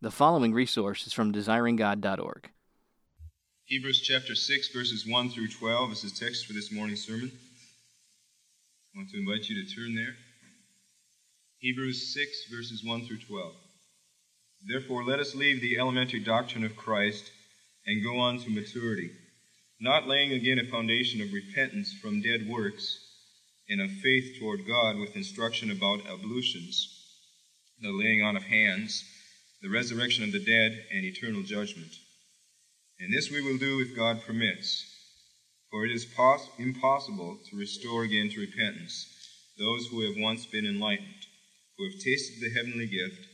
The following resource is from desiringgod.org. Hebrews chapter 6, verses 1 through 12 is the text for this morning's sermon. I want to invite you to turn there. Hebrews 6, verses 1 through 12. Therefore, let us leave the elementary doctrine of Christ and go on to maturity, not laying again a foundation of repentance from dead works and of faith toward God with instruction about ablutions, the laying on of hands, the resurrection of the dead, and eternal judgment. And this we will do if God permits, for it is pos- impossible to restore again to repentance those who have once been enlightened, who have tasted the heavenly gift,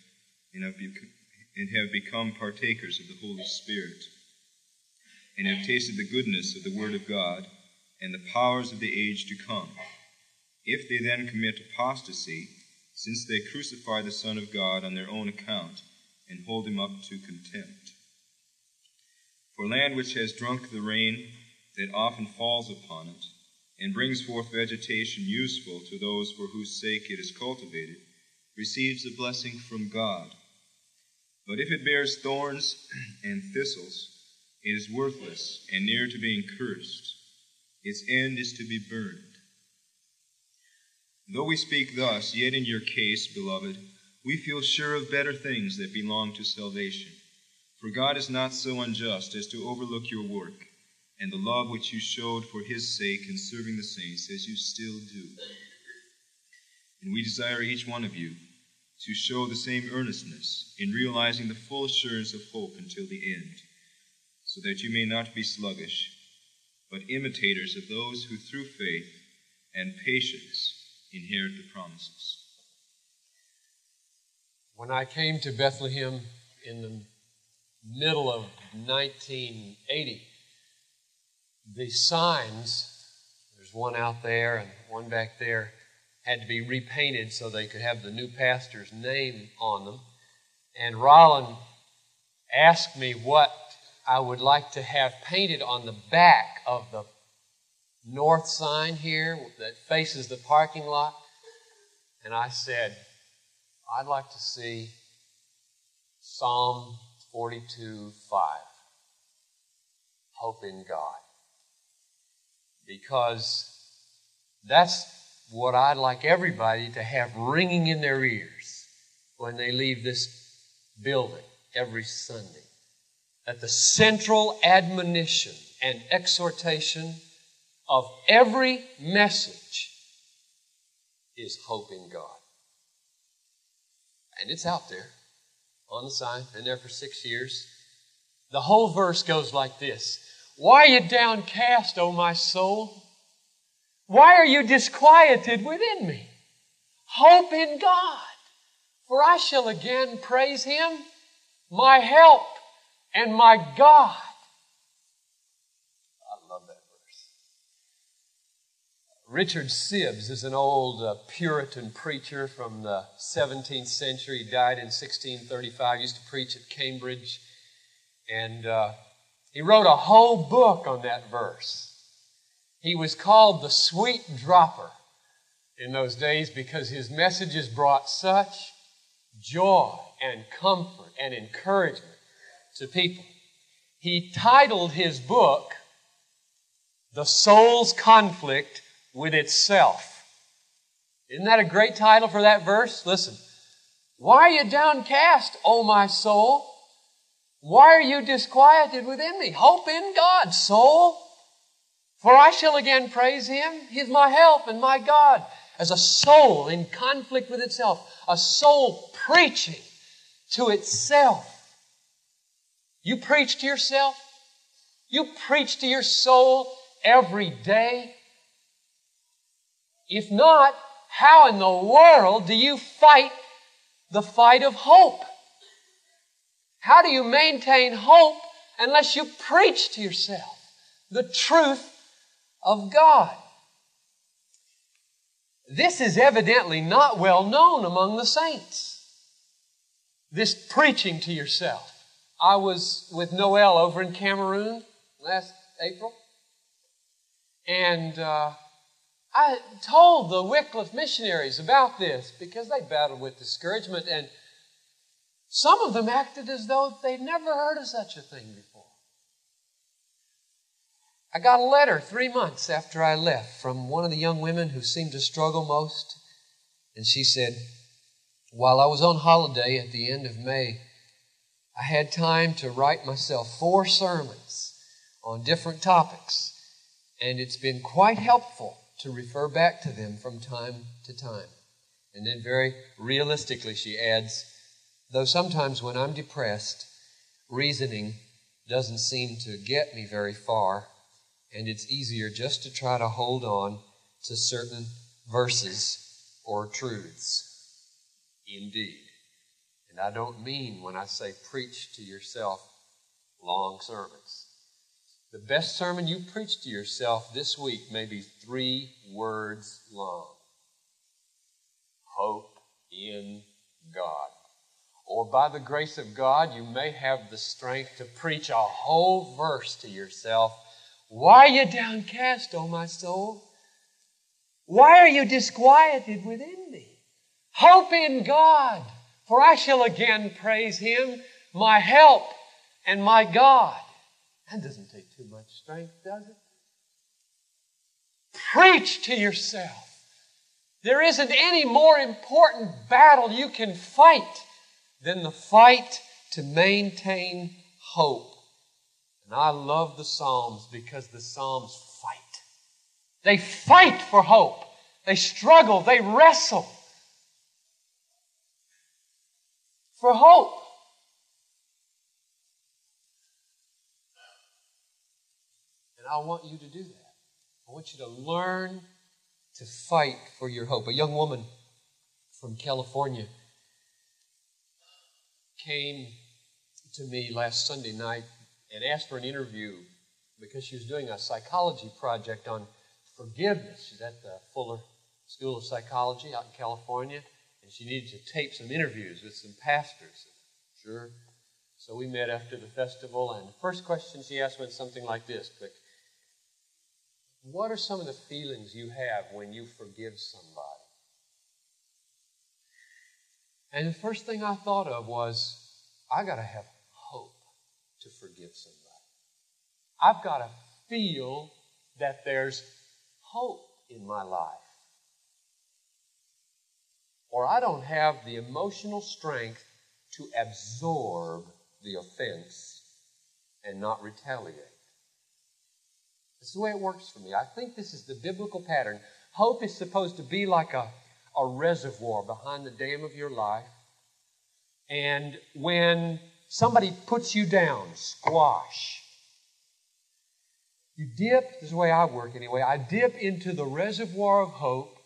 and have, bec- and have become partakers of the Holy Spirit, and have tasted the goodness of the Word of God and the powers of the age to come. If they then commit apostasy, since they crucify the Son of God on their own account and hold him up to contempt. For land which has drunk the rain that often falls upon it, and brings forth vegetation useful to those for whose sake it is cultivated, receives a blessing from God. But if it bears thorns and thistles, it is worthless and near to being cursed. Its end is to be burned. Though we speak thus, yet in your case, beloved, we feel sure of better things that belong to salvation. For God is not so unjust as to overlook your work and the love which you showed for his sake in serving the saints, as you still do. And we desire each one of you to show the same earnestness in realizing the full assurance of hope until the end, so that you may not be sluggish, but imitators of those who through faith and patience inherit the promises. When I came to Bethlehem in the middle of 1980, the signs, there's one out there and one back there, had to be repainted so they could have the new pastor's name on them. And Rollin asked me what I would like to have painted on the back of the north sign here that faces the parking lot. And I said, I'd like to see Psalm 42 5. Hope in God. Because that's what I'd like everybody to have ringing in their ears when they leave this building every Sunday. That the central admonition and exhortation of every message is hope in God. And it's out there on the sign, been there for six years. The whole verse goes like this Why are you downcast, O my soul? Why are you disquieted within me? Hope in God, for I shall again praise Him, my help and my God. I love that verse. Richard Sibbes is an old uh, Puritan preacher from the 17th century. He died in 1635. He used to preach at Cambridge. And uh, he wrote a whole book on that verse. He was called the Sweet Dropper in those days because his messages brought such joy and comfort and encouragement to people. He titled his book, The Soul's Conflict with Itself. Isn't that a great title for that verse? Listen. Why are you downcast, O my soul? Why are you disquieted within me? Hope in God, soul. For I shall again praise him. He is my help and my God. As a soul in conflict with itself, a soul preaching to itself. You preach to yourself? You preach to your soul every day? If not, how in the world do you fight the fight of hope? How do you maintain hope unless you preach to yourself the truth of God? This is evidently not well known among the saints. This preaching to yourself. I was with Noel over in Cameroon last April, and uh, I told the Wycliffe missionaries about this because they battled with discouragement and Some of them acted as though they'd never heard of such a thing before. I got a letter three months after I left from one of the young women who seemed to struggle most. And she said, While I was on holiday at the end of May, I had time to write myself four sermons on different topics. And it's been quite helpful to refer back to them from time to time. And then, very realistically, she adds, Though sometimes when I'm depressed, reasoning doesn't seem to get me very far and it's easier just to try to hold on to certain verses or truths. Indeed. And I don't mean when I say preach to yourself long sermons. The best sermon you preach to yourself this week may be three words long Hope in God. Or by the grace of God, you may have the strength to preach a whole verse to yourself why are you downcast, O my soul? Why are you disquieted within thee? Hope in God, for I shall again praise him, my help and my God. That doesn't take too much strength, does it? Preach to yourself. There isn't any more important battle you can fight than the fight to maintain hope and I love the Psalms because the Psalms fight. They fight for hope. They struggle. They wrestle for hope. And I want you to do that. I want you to learn to fight for your hope. A young woman from California came to me last Sunday night and asked for an interview because she was doing a psychology project on forgiveness. She's at the Fuller School of Psychology out in California, and she needed to tape some interviews with some pastors. Sure. So we met after the festival, and the first question she asked went something like this Quick. What are some of the feelings you have when you forgive somebody? And the first thing I thought of was, I got to have hope to forgive somebody. I've got to feel that there's hope in my life. Or I don't have the emotional strength to absorb the offense and not retaliate. This is the way it works for me. I think this is the biblical pattern. Hope is supposed to be like a, a reservoir behind the dam of your life. And when somebody puts you down, squash. You dip, this is the way I work anyway, I dip into the reservoir of hope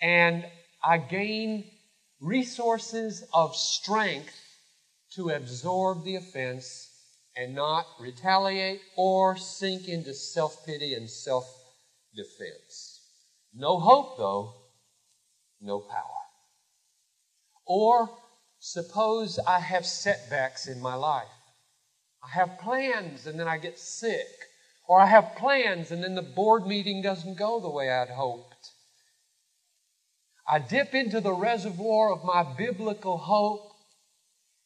and I gain resources of strength to absorb the offense and not retaliate or sink into self pity and self defense. No hope, though, no power. Or Suppose I have setbacks in my life. I have plans and then I get sick. Or I have plans and then the board meeting doesn't go the way I'd hoped. I dip into the reservoir of my biblical hope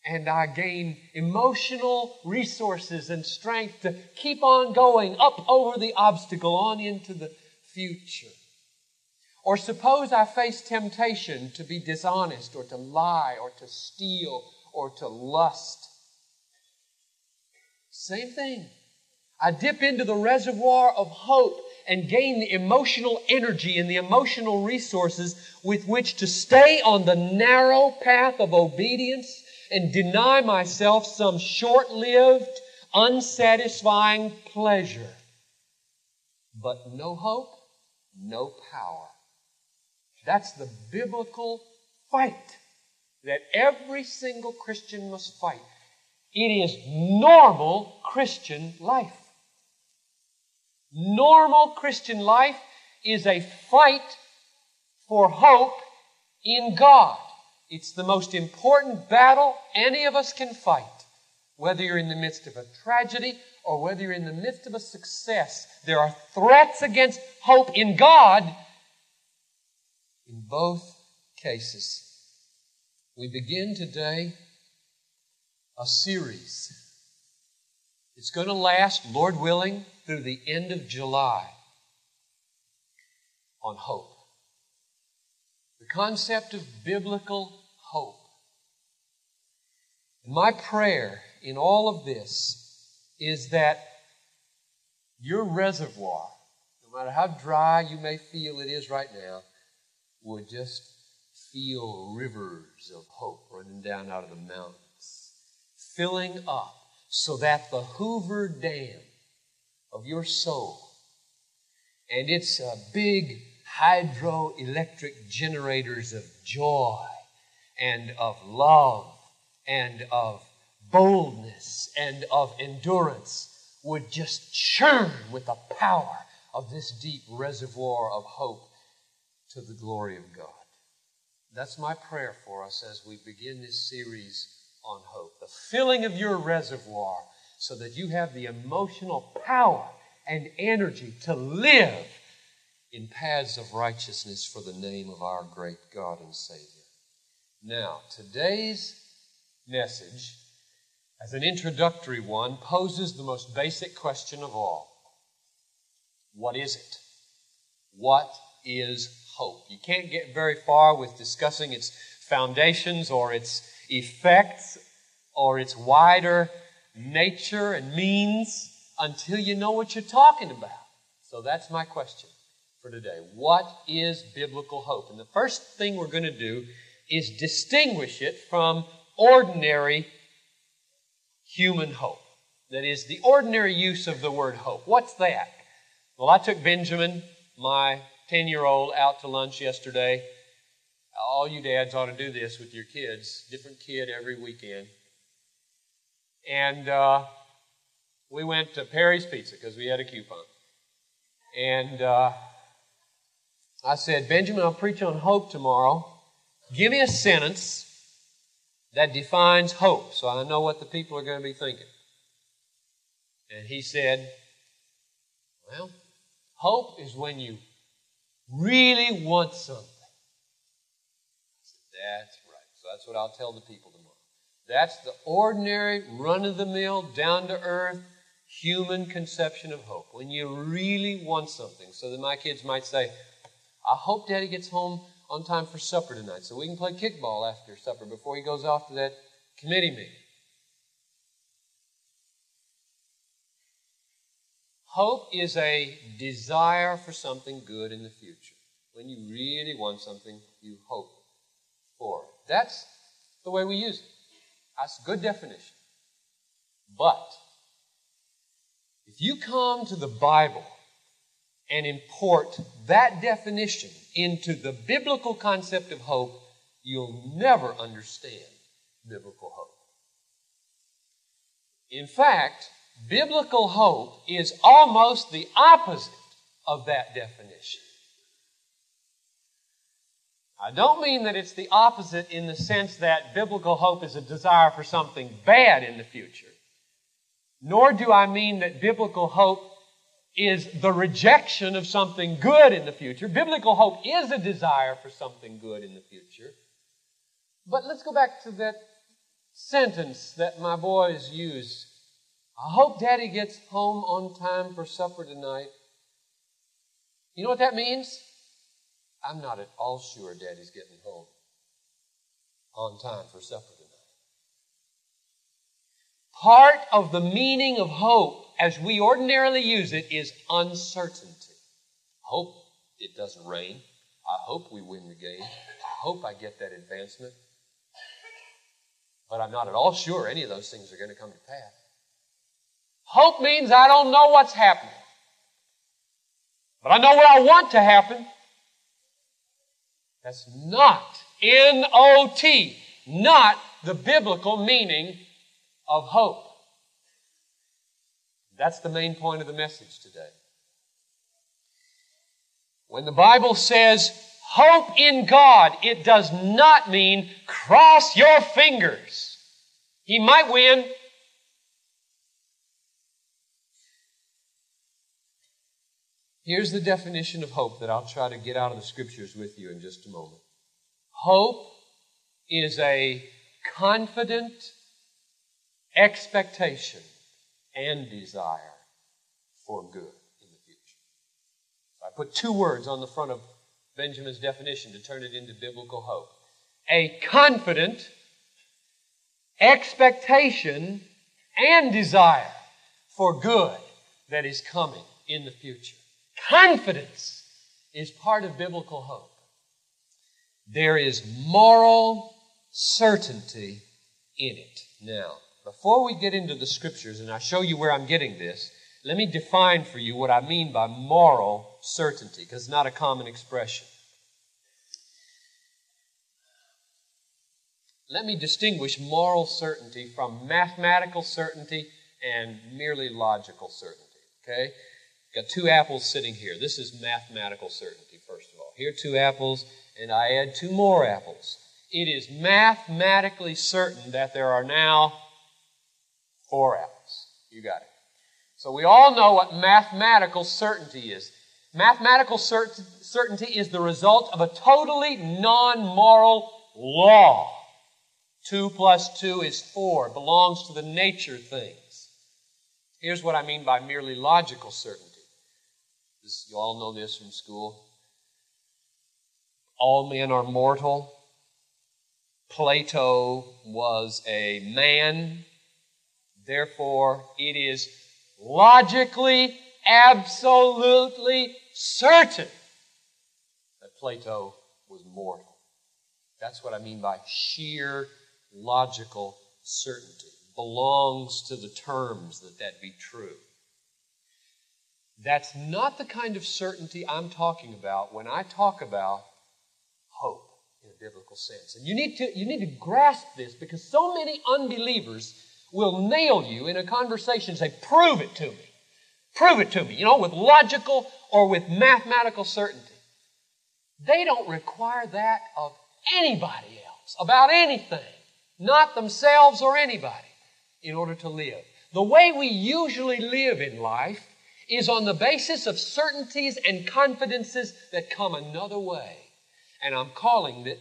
and I gain emotional resources and strength to keep on going up over the obstacle on into the future. Or suppose I face temptation to be dishonest or to lie or to steal or to lust. Same thing. I dip into the reservoir of hope and gain the emotional energy and the emotional resources with which to stay on the narrow path of obedience and deny myself some short lived, unsatisfying pleasure. But no hope, no power. That's the biblical fight that every single Christian must fight. It is normal Christian life. Normal Christian life is a fight for hope in God. It's the most important battle any of us can fight. Whether you're in the midst of a tragedy or whether you're in the midst of a success, there are threats against hope in God in both cases. We begin today a series. It's going to last, Lord willing, through the end of July on hope. The concept of biblical hope. My prayer in all of this is that your reservoir, no matter how dry you may feel it is right now, would just feel rivers of hope running down out of the mountains, filling up so that the Hoover Dam of your soul and its uh, big hydroelectric generators of joy and of love and of boldness and of endurance would just churn with the power of this deep reservoir of hope to the glory of God. That's my prayer for us as we begin this series on hope. The filling of your reservoir so that you have the emotional power and energy to live in paths of righteousness for the name of our great God and Savior. Now, today's message, as an introductory one, poses the most basic question of all What is it? What is hope? You can't get very far with discussing its foundations or its effects or its wider nature and means until you know what you're talking about. So that's my question for today. What is biblical hope? And the first thing we're going to do is distinguish it from ordinary human hope. That is, the ordinary use of the word hope. What's that? Well, I took Benjamin, my 10 year old, out to lunch yesterday. All you dads ought to do this with your kids, different kid every weekend. And uh, we went to Perry's Pizza because we had a coupon. And uh, I said, Benjamin, I'll preach on hope tomorrow. Give me a sentence that defines hope so I know what the people are going to be thinking. And he said, Well, hope is when you really want something. Said, That's right. So that's what I'll tell the people tomorrow. That's the ordinary, run of the mill, down to earth, human conception of hope. When you really want something. So that my kids might say, I hope Daddy gets home on time for supper tonight so we can play kickball after supper before he goes off to that committee meeting. Hope is a desire for something good in the future. When you really want something, you hope for it. That's the way we use it. That's a good definition. But if you come to the Bible and import that definition into the biblical concept of hope, you'll never understand biblical hope. In fact, biblical hope is almost the opposite of that definition. I don't mean that it's the opposite in the sense that biblical hope is a desire for something bad in the future. Nor do I mean that biblical hope is the rejection of something good in the future. Biblical hope is a desire for something good in the future. But let's go back to that sentence that my boys use. I hope daddy gets home on time for supper tonight. You know what that means? I'm not at all sure daddy's getting home on time for supper tonight. Part of the meaning of hope as we ordinarily use it is uncertainty. I hope it doesn't rain. I hope we win the game. I hope I get that advancement. But I'm not at all sure any of those things are going to come to pass. Hope means I don't know what's happening. But I know what I want to happen. That's not N O T, not the biblical meaning of hope. That's the main point of the message today. When the Bible says hope in God, it does not mean cross your fingers. He might win. Here's the definition of hope that I'll try to get out of the scriptures with you in just a moment. Hope is a confident expectation, and desire for good in the future. So I put two words on the front of Benjamin's definition to turn it into biblical hope a confident expectation and desire for good that is coming in the future. Confidence is part of biblical hope. There is moral certainty in it. Now, before we get into the scriptures, and I show you where I'm getting this, let me define for you what I mean by moral certainty, because it's not a common expression. Let me distinguish moral certainty from mathematical certainty and merely logical certainty. Okay? Got two apples sitting here. This is mathematical certainty, first of all. Here, are two apples, and I add two more apples. It is mathematically certain that there are now four apples. You got it. So we all know what mathematical certainty is. Mathematical cert- certainty is the result of a totally non moral law. Two plus two is four. Belongs to the nature things. Here's what I mean by merely logical certainty. This, you all know this from school. All men are mortal. Plato was a man. Therefore, it is logically, absolutely certain that Plato was mortal. That's what I mean by sheer logical certainty. Belongs to the terms that that be true. That's not the kind of certainty I'm talking about when I talk about hope in a biblical sense. And you need to, you need to grasp this because so many unbelievers will nail you in a conversation and say, Prove it to me. Prove it to me, you know, with logical or with mathematical certainty. They don't require that of anybody else, about anything, not themselves or anybody, in order to live. The way we usually live in life is on the basis of certainties and confidences that come another way. And I'm calling it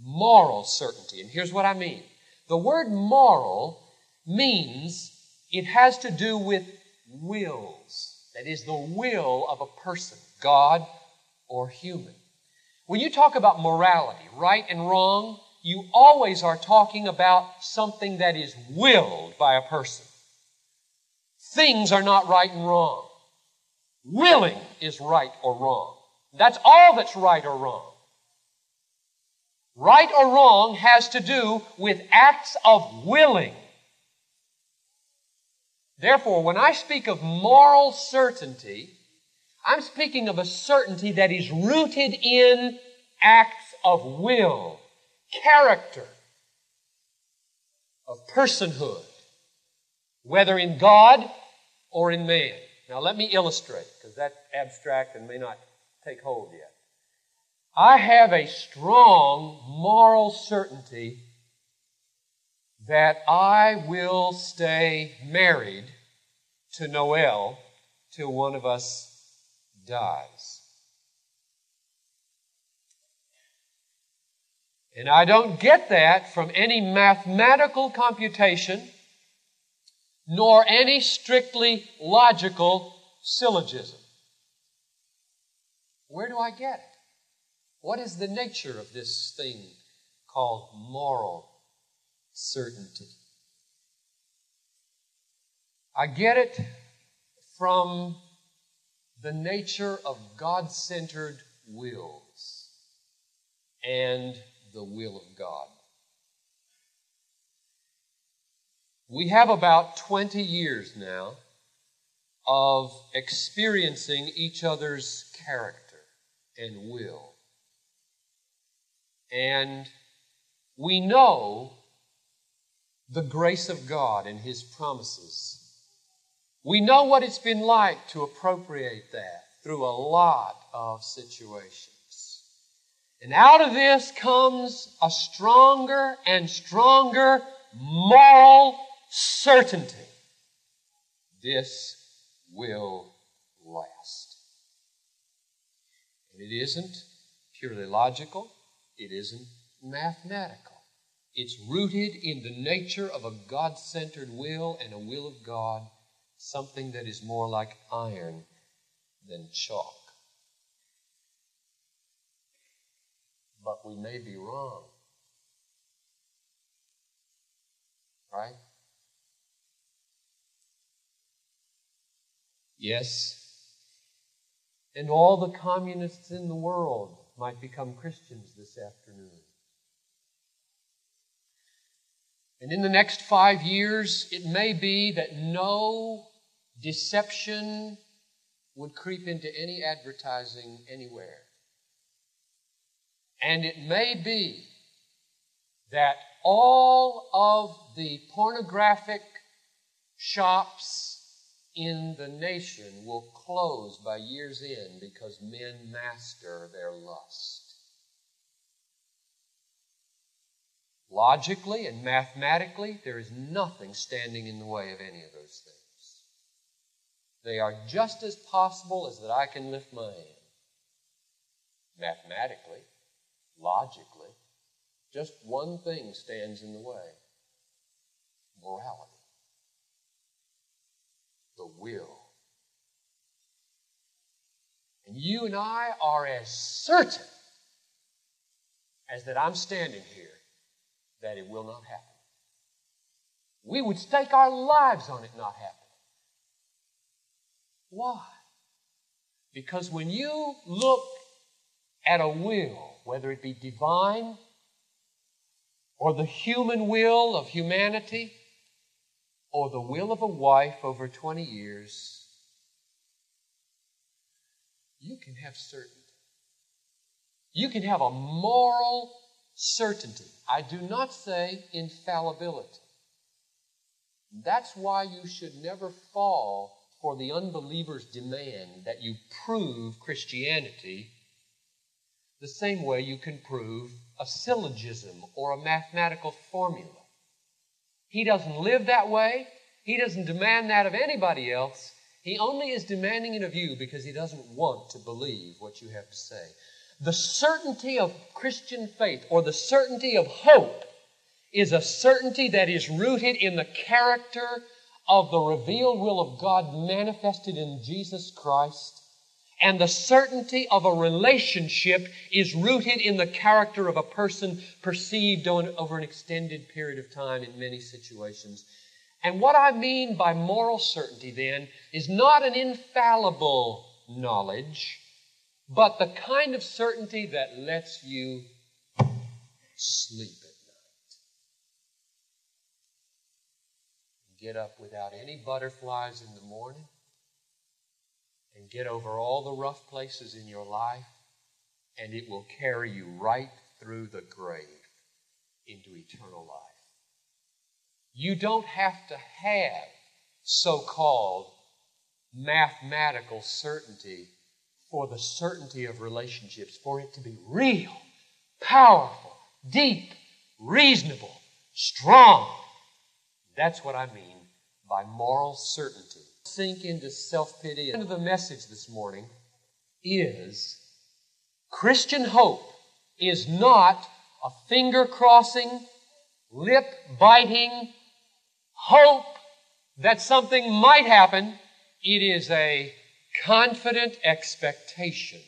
moral certainty. And here's what I mean the word moral means it has to do with wills. That is the will of a person, God or human. When you talk about morality, right and wrong, you always are talking about something that is willed by a person. Things are not right and wrong. Willing is right or wrong. That's all that's right or wrong. Right or wrong has to do with acts of willing. Therefore, when I speak of moral certainty, I'm speaking of a certainty that is rooted in acts of will, character, of personhood, whether in God or in man. Now, let me illustrate, because that's abstract and may not take hold yet. I have a strong moral certainty that I will stay married to Noel till one of us dies. And I don't get that from any mathematical computation nor any strictly logical syllogism. Where do I get it? What is the nature of this thing called moral certainty? I get it from the nature of God centered wills and the will of God. We have about 20 years now of experiencing each other's character and will. And we know the grace of God and His promises. We know what it's been like to appropriate that through a lot of situations. And out of this comes a stronger and stronger moral certainty. This will last. And it isn't purely logical, it isn't mathematical. It's rooted in the nature of a God centered will and a will of God, something that is more like iron than chalk. But we may be wrong. Right? Yes. And all the communists in the world might become Christians this afternoon. And in the next five years, it may be that no deception would creep into any advertising anywhere. And it may be that all of the pornographic shops in the nation will close by year's end because men master their lust. Logically and mathematically, there is nothing standing in the way of any of those things. They are just as possible as that I can lift my hand. Mathematically, logically, just one thing stands in the way morality the will. And you and I are as certain as that I'm standing here that it will not happen. We would stake our lives on it not happening. Why? Because when you look at a will, whether it be divine or the human will of humanity, or the will of a wife over 20 years, you can have certainty. You can have a moral certainty. I do not say infallibility. That's why you should never fall for the unbeliever's demand that you prove Christianity the same way you can prove a syllogism or a mathematical formula. He doesn't live that way. He doesn't demand that of anybody else. He only is demanding it of you because he doesn't want to believe what you have to say. The certainty of Christian faith or the certainty of hope is a certainty that is rooted in the character of the revealed will of God manifested in Jesus Christ and the certainty of a relationship is rooted in the character of a person perceived on, over an extended period of time in many situations. And what I mean by moral certainty then is not an infallible knowledge, but the kind of certainty that lets you sleep at night. Get up without any butterflies in the morning and get over all the rough places in your life, and it will carry you right through the grave into eternal life. You don't have to have so called mathematical certainty for the certainty of relationships, for it to be real, powerful, deep, reasonable, strong. That's what I mean by moral certainty sink into self pity. And the message this morning is Christian hope is not a finger crossing, lip biting hope that something might happen. It is a confident expectation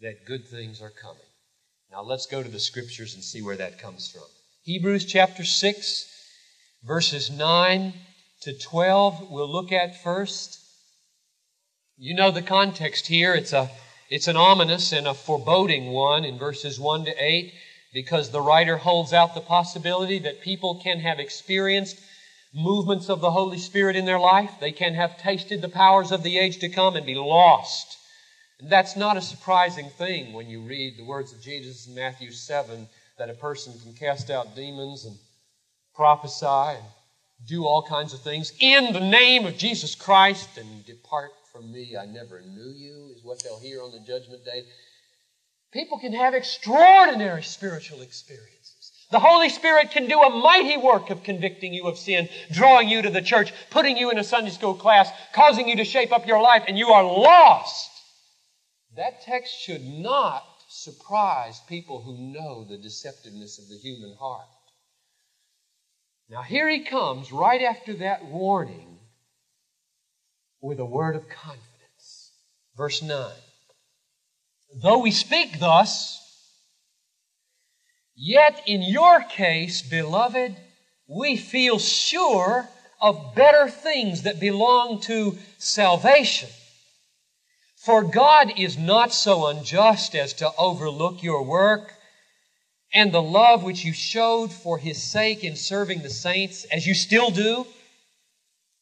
that good things are coming. Now let's go to the scriptures and see where that comes from. Hebrews chapter 6, verses 9 to 12 we'll look at first. You know the context here. It's, a, it's an ominous and a foreboding one in verses 1 to 8 because the writer holds out the possibility that people can have experienced movements of the Holy Spirit in their life. They can have tasted the powers of the age to come and be lost. And that's not a surprising thing when you read the words of Jesus in Matthew 7 that a person can cast out demons and prophesy and do all kinds of things in the name of Jesus Christ and depart from me. I never knew you, is what they'll hear on the judgment day. People can have extraordinary spiritual experiences. The Holy Spirit can do a mighty work of convicting you of sin, drawing you to the church, putting you in a Sunday school class, causing you to shape up your life, and you are lost. That text should not surprise people who know the deceptiveness of the human heart. Now, here he comes right after that warning with a word of confidence. Verse 9 Though we speak thus, yet in your case, beloved, we feel sure of better things that belong to salvation. For God is not so unjust as to overlook your work and the love which you showed for His sake in serving the saints, as you still do.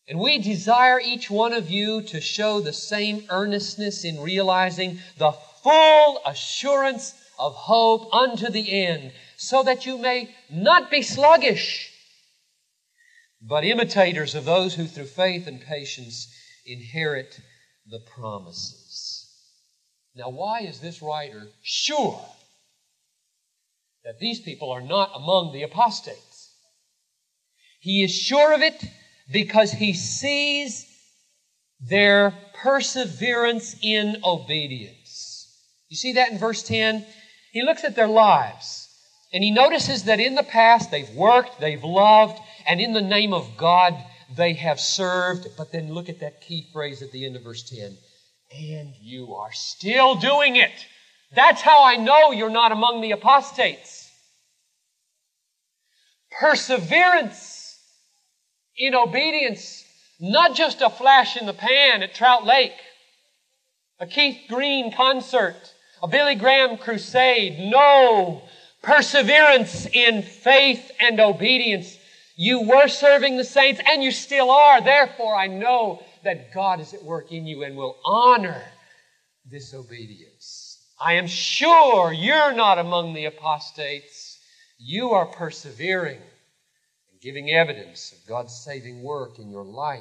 And we desire each one of you to show the same earnestness in realizing the full assurance of hope unto the end, so that you may not be sluggish, but imitators of those who through faith and patience inherit the promises. Now, why is this writer sure that these people are not among the apostates? He is sure of it because he sees their perseverance in obedience. You see that in verse 10? He looks at their lives and he notices that in the past they've worked, they've loved, and in the name of God they have served. But then look at that key phrase at the end of verse 10 and you are still doing it. That's how I know you're not among the apostates. Perseverance in obedience, not just a flash in the pan at Trout Lake, a Keith Green concert, a Billy Graham crusade. No, perseverance in faith and obedience. You were serving the saints and you still are. Therefore, I know that God is at work in you and will honor this obedience. I am sure you're not among the apostates. You are persevering and giving evidence of God's saving work in your life.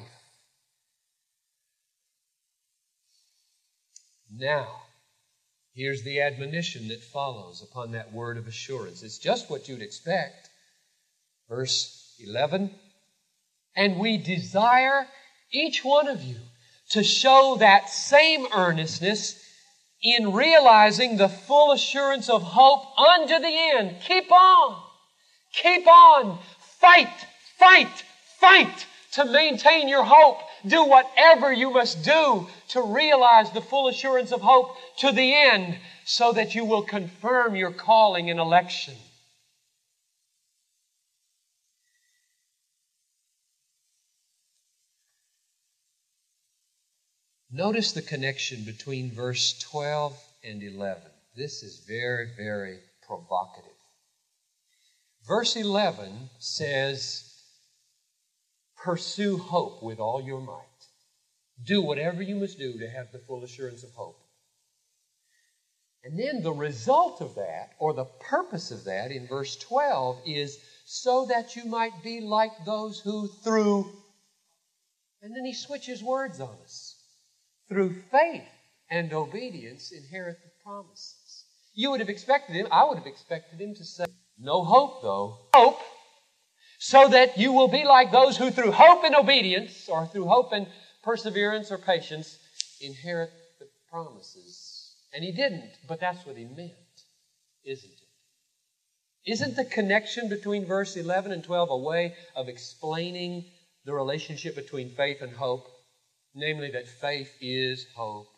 Now, here's the admonition that follows upon that word of assurance. It's just what you'd expect. Verse 11, and we desire each one of you to show that same earnestness in realizing the full assurance of hope unto the end. Keep on. Keep on. Fight, fight, fight to maintain your hope. Do whatever you must do to realize the full assurance of hope to the end so that you will confirm your calling and election. Notice the connection between verse 12 and 11. This is very, very provocative. Verse 11 says, Pursue hope with all your might. Do whatever you must do to have the full assurance of hope. And then the result of that, or the purpose of that in verse 12, is so that you might be like those who through. And then he switches words on us through faith and obedience inherit the promises. You would have expected him, I would have expected him to say, No hope though. Hope, so that you will be like those who through hope and obedience, or through hope and perseverance or patience, inherit the promises. And he didn't, but that's what he meant, isn't it? Isn't the connection between verse 11 and 12 a way of explaining the relationship between faith and hope? namely that faith is hope.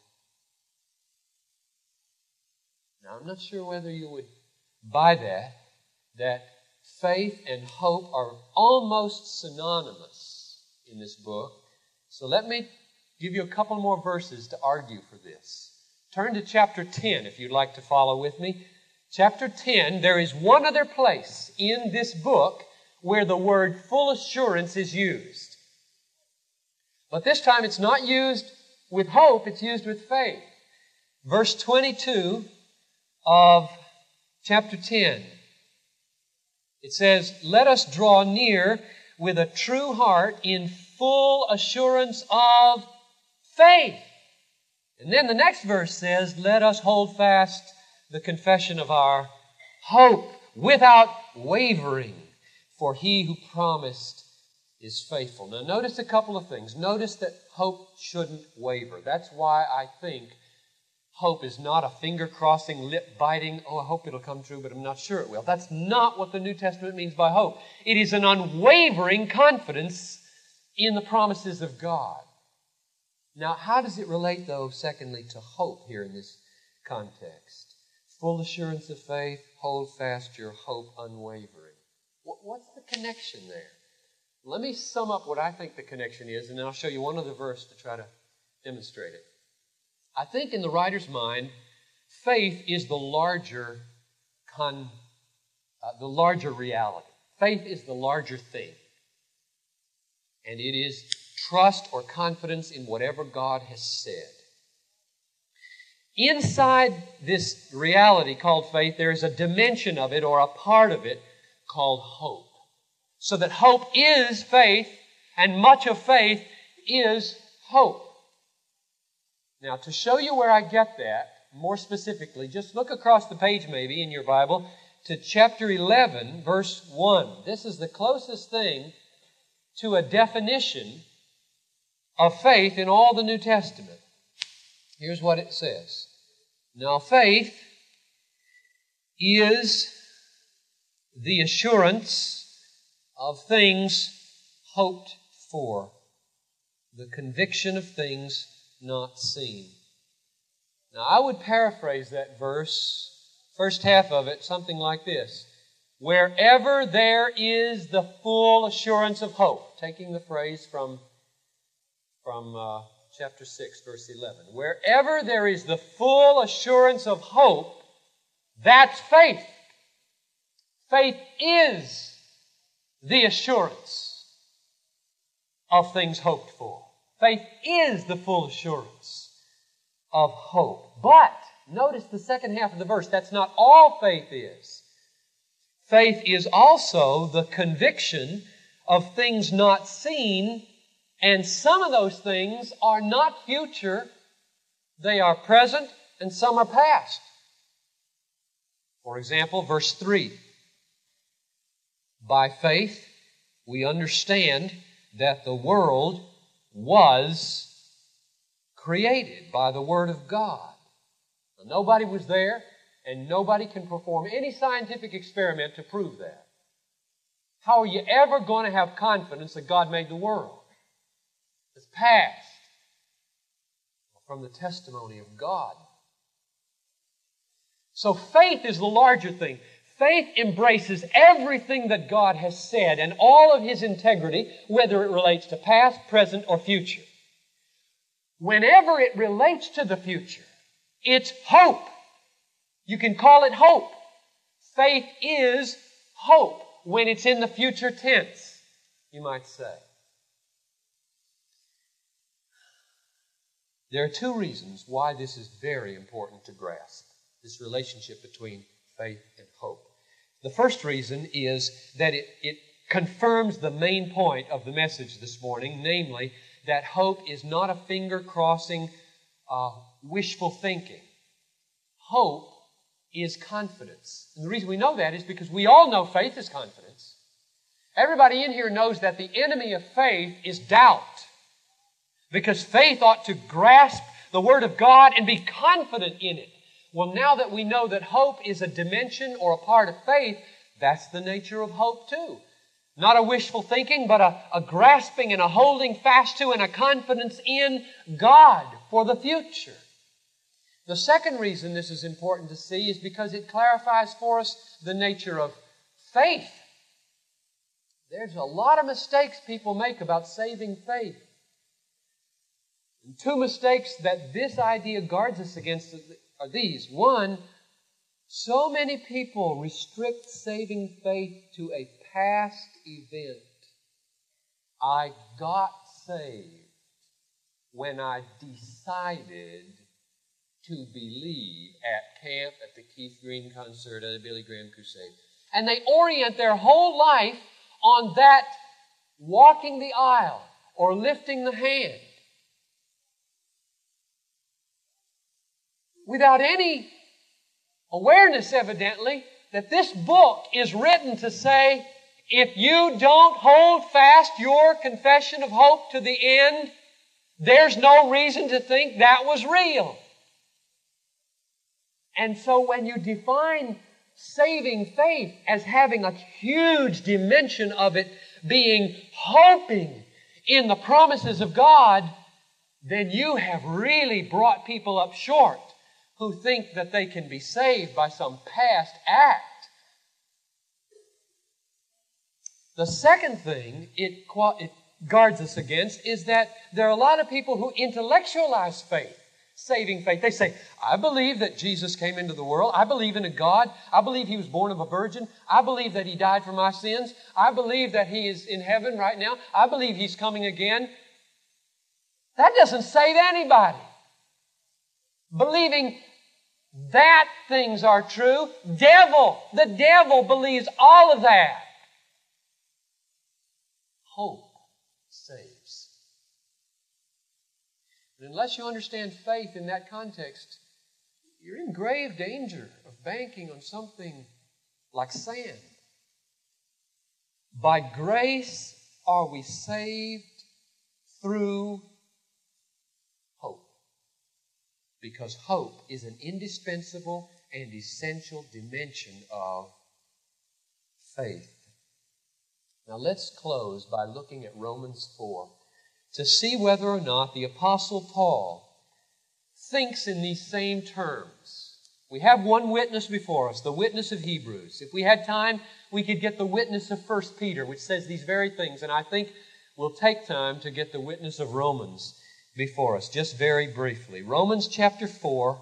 Now, I'm not sure whether you would buy that, that faith and hope are almost synonymous in this book. So let me give you a couple more verses to argue for this. Turn to chapter 10 if you'd like to follow with me. Chapter 10, there is one other place in this book where the word full assurance is used. But this time it's not used with hope, it's used with faith. Verse 22 of chapter 10. It says, Let us draw near with a true heart in full assurance of faith. And then the next verse says, Let us hold fast the confession of our hope without wavering, for he who promised is faithful. Now, notice a couple of things. Notice that hope shouldn't waver. That's why I think Hope is not a finger crossing, lip biting, oh, I hope it'll come true, but I'm not sure it will. That's not what the New Testament means by hope. It is an unwavering confidence in the promises of God. Now, how does it relate, though, secondly, to hope here in this context? Full assurance of faith, hold fast your hope unwavering. What's the connection there? Let me sum up what I think the connection is, and then I'll show you one other verse to try to demonstrate it. I think in the writer's mind, faith is the larger con, uh, the larger reality. Faith is the larger thing. And it is trust or confidence in whatever God has said. Inside this reality called faith, there is a dimension of it or a part of it called hope. So that hope is faith, and much of faith is hope. Now, to show you where I get that, more specifically, just look across the page maybe in your Bible to chapter 11, verse 1. This is the closest thing to a definition of faith in all the New Testament. Here's what it says Now, faith is the assurance of things hoped for, the conviction of things not seen. Now, I would paraphrase that verse, first half of it, something like this Wherever there is the full assurance of hope, taking the phrase from, from uh, chapter 6, verse 11. Wherever there is the full assurance of hope, that's faith. Faith is the assurance of things hoped for. Faith is the full assurance of hope. But, notice the second half of the verse, that's not all faith is. Faith is also the conviction of things not seen, and some of those things are not future, they are present, and some are past. For example, verse 3 By faith, we understand that the world was created by the Word of God. Nobody was there, and nobody can perform any scientific experiment to prove that. How are you ever going to have confidence that God made the world? It's past from the testimony of God. So faith is the larger thing. Faith embraces everything that God has said and all of His integrity, whether it relates to past, present, or future. Whenever it relates to the future, it's hope. You can call it hope. Faith is hope when it's in the future tense, you might say. There are two reasons why this is very important to grasp this relationship between faith and hope. The first reason is that it, it confirms the main point of the message this morning, namely, that hope is not a finger crossing, uh, wishful thinking. Hope is confidence. And the reason we know that is because we all know faith is confidence. Everybody in here knows that the enemy of faith is doubt. Because faith ought to grasp the Word of God and be confident in it. Well, now that we know that hope is a dimension or a part of faith, that's the nature of hope too. Not a wishful thinking, but a, a grasping and a holding fast to and a confidence in God for the future. The second reason this is important to see is because it clarifies for us the nature of faith. There's a lot of mistakes people make about saving faith. And two mistakes that this idea guards us against are these. One, so many people restrict saving faith to a past event. I got saved when I decided to believe at camp, at the Keith Green concert, at the Billy Graham crusade. And they orient their whole life on that walking the aisle or lifting the hand. Without any awareness, evidently, that this book is written to say, if you don't hold fast your confession of hope to the end, there's no reason to think that was real. And so when you define saving faith as having a huge dimension of it being hoping in the promises of God, then you have really brought people up short who think that they can be saved by some past act. The second thing it, it guards us against is that there are a lot of people who intellectualize faith saving faith. They say, I believe that Jesus came into the world. I believe in a God. I believe he was born of a virgin. I believe that he died for my sins. I believe that he is in heaven right now. I believe he's coming again. That doesn't save anybody. Believing that things are true, devil, the devil believes all of that. Hope saves. And unless you understand faith in that context, you're in grave danger of banking on something like sand. By grace are we saved through hope. Because hope is an indispensable and essential dimension of faith. Now let's close by looking at Romans 4 to see whether or not the Apostle Paul thinks in these same terms. We have one witness before us, the witness of Hebrews. If we had time, we could get the witness of 1 Peter, which says these very things. And I think we'll take time to get the witness of Romans before us, just very briefly. Romans chapter 4.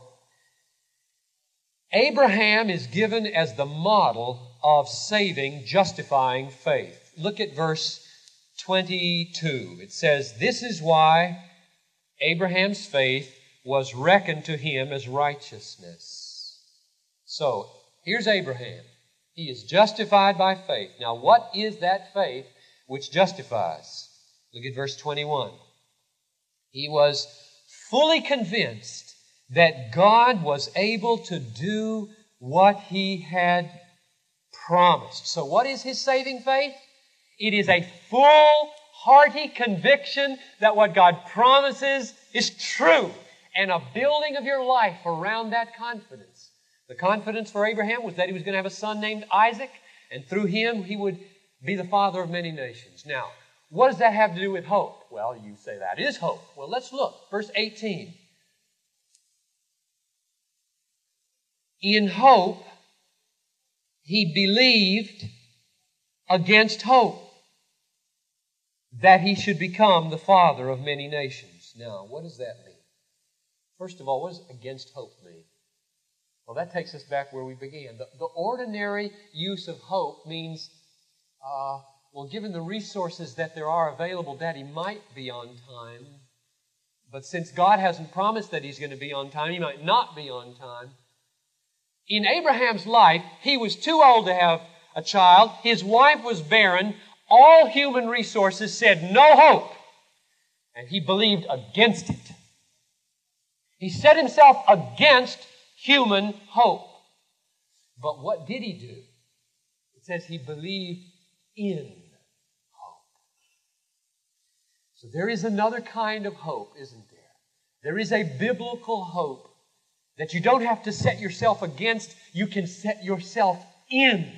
Abraham is given as the model of saving, justifying faith. Look at verse 22. It says, This is why Abraham's faith was reckoned to him as righteousness. So, here's Abraham. He is justified by faith. Now, what is that faith which justifies? Look at verse 21. He was fully convinced that God was able to do what he had promised. So, what is his saving faith? It is a full, hearty conviction that what God promises is true and a building of your life around that confidence. The confidence for Abraham was that he was going to have a son named Isaac, and through him he would be the father of many nations. Now, what does that have to do with hope? Well, you say that is hope. Well, let's look. Verse 18. In hope, he believed against hope that he should become the father of many nations. Now, what does that mean? First of all, what does against hope mean? Well, that takes us back where we began. The, the ordinary use of hope means, uh, well, given the resources that there are available, Daddy might be on time. But since God hasn't promised that he's going to be on time, he might not be on time. In Abraham's life, he was too old to have a child. His wife was barren all human resources said no hope. And he believed against it. He set himself against human hope. But what did he do? It says he believed in hope. So there is another kind of hope, isn't there? There is a biblical hope that you don't have to set yourself against, you can set yourself in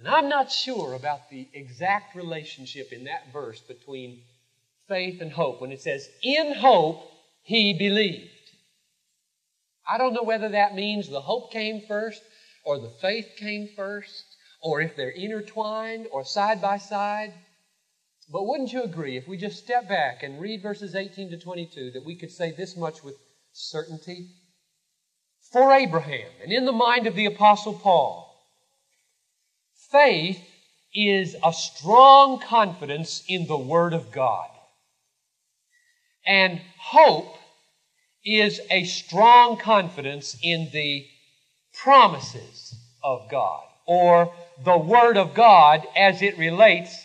and I'm not sure about the exact relationship in that verse between faith and hope when it says, In hope he believed. I don't know whether that means the hope came first or the faith came first or if they're intertwined or side by side. But wouldn't you agree if we just step back and read verses 18 to 22 that we could say this much with certainty? For Abraham, and in the mind of the Apostle Paul, Faith is a strong confidence in the Word of God. And hope is a strong confidence in the promises of God or the Word of God as it relates